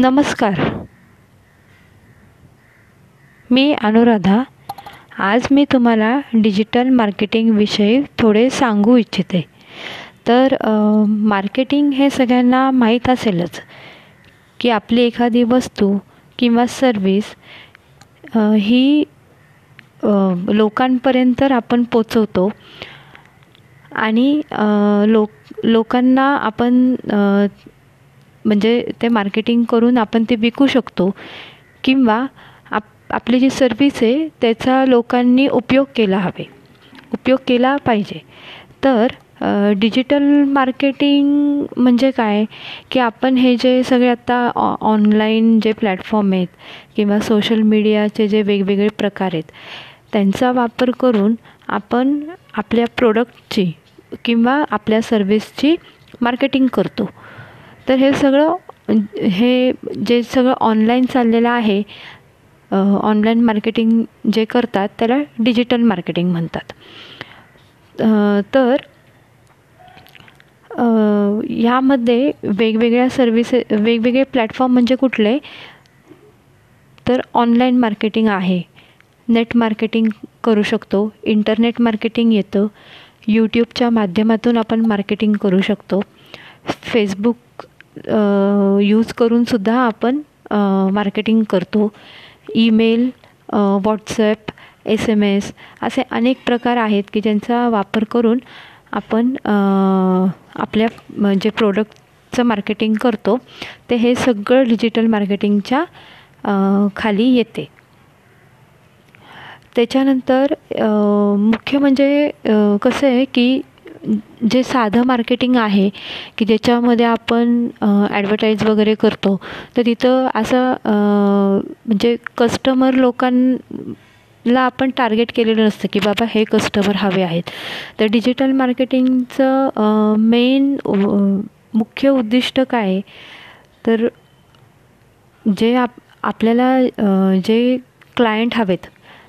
नमस्कार. मी अनुराधा. आज मी तुम्हाला डिजिटल मार्केटिंगविषयी थोडे सांगू इच्छिते. तर मार्केटिंग हे सगळ्यांना माहीत असेलच की आपली एखादी वस्तू किंवा सर्विस ही लोकांपर्यंत आपण पोचवतो आणि लोक लोकांना आपण म्हणजे ते मार्केटिंग करून आपण ते विकू शकतो. किंवा आप आपली जी सर्विस आहे त्याचा लोकांनी उपयोग केला हवे. उपयोग केला पाहिजे. तर डिजिटल मार्केटिंग म्हणजे काय? की आपण हे जे सगळे आत्ता ऑ ऑनलाईन जे प्लॅटफॉर्म आहेत किंवा सोशल मीडियाचे जे वेगवेगळे प्रकार आहेत त्यांचा वापर करून आपण आपल्या प्रोडक्टची किंवा आपल्या सर्विसची मार्केटिंग करतो. तर हे सगळं हे जे सगळं ऑनलाईन चाललेलं आहे ऑनलाईन मार्केटिंग जे करतात त्याला डिजिटल मार्केटिंग म्हणतात. तर ह्यामध्ये वेगवेगळ्या सर्विसे वेगवेगळे प्लॅटफॉर्म म्हणजे कुठले? तर ऑनलाईन मार्केटिंग आहे. नेट मार्केटिंग करू शकतो इंटरनेट मार्केटिंग येतं यूट्यूबच्या माध्यमातून आपण मार्केटिंग करू शकतो फेसबुक यूज करूनसुद्धा आपण मार्केटिंग करतो. Email WhatsApp S M S असे अनेक प्रकार आहेत की ज्यांचा वापर करून आपण आपल्या जे प्रोडक्टचं मार्केटिंग करतो. ते हे सगळं डिजिटल मार्केटिंगच्या खाली येते. त्याच्यानंतर मुख्य म्हणजे कसं आहे की जे साधं मार्केटिंग आहे की ज्याच्यामध्ये आपण ॲडव्हर्टाईज वगैरे करतो तर तिथं असं म्हणजे कस्टमर लोकांना आपण टार्गेट केलेलं नसतं की बाबा हे कस्टमर हवे आहेत. तर डिजिटल मार्केटिंगचं मेन मुख्य उद्दिष्ट काय? आहे तर जे आप आपल्याला जे क्लायंट हवेत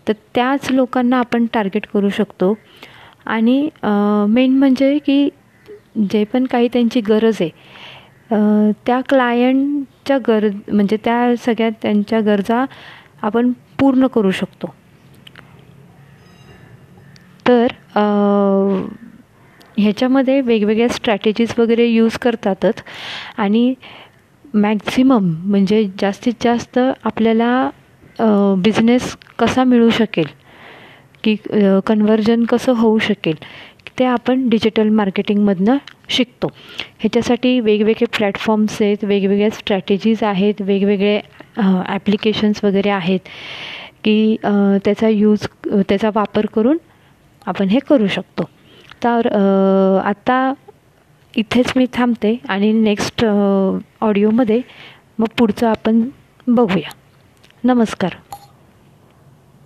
तर त्याच लोकांना आपण टार्गेट करू शकतो. आणि मेन म्हणजे की जे पण काही त्यांची गरज आहे त्या क्लायंटच्या गर म्हणजे त्या सगळ्या त्यांच्या गरजा आपण पूर्ण करू शकतो. तर ह्याच्यामध्ये वेगवेगळ्या स्ट्रॅटेजीज वगैरे यूज करतातच आणि मॅक्झिमम म्हणजे जास्तीत जास्त आपल्याला बिझनेस कसा मिळू शकेल की कन्व्हर्जन कसं होऊ शकेल ते आपण डिजिटल मार्केटिंगमधनं शिकतो. ह्याच्यासाठी वेगवेगळे प्लॅटफॉर्म्स आहेत वेगवेगळ्या स्ट्रॅटेजीज आहेत वेगवेगळे ॲप्लिकेशन्स वगैरे आहेत की त्याचा यूज त्याचा वापर करून आपण हे करू शकतो. तर आत्ता इथेच मी थांबते आणि नेक्स्ट ऑडिओमध्ये मग पुढचं आपण बघूया. नमस्कार.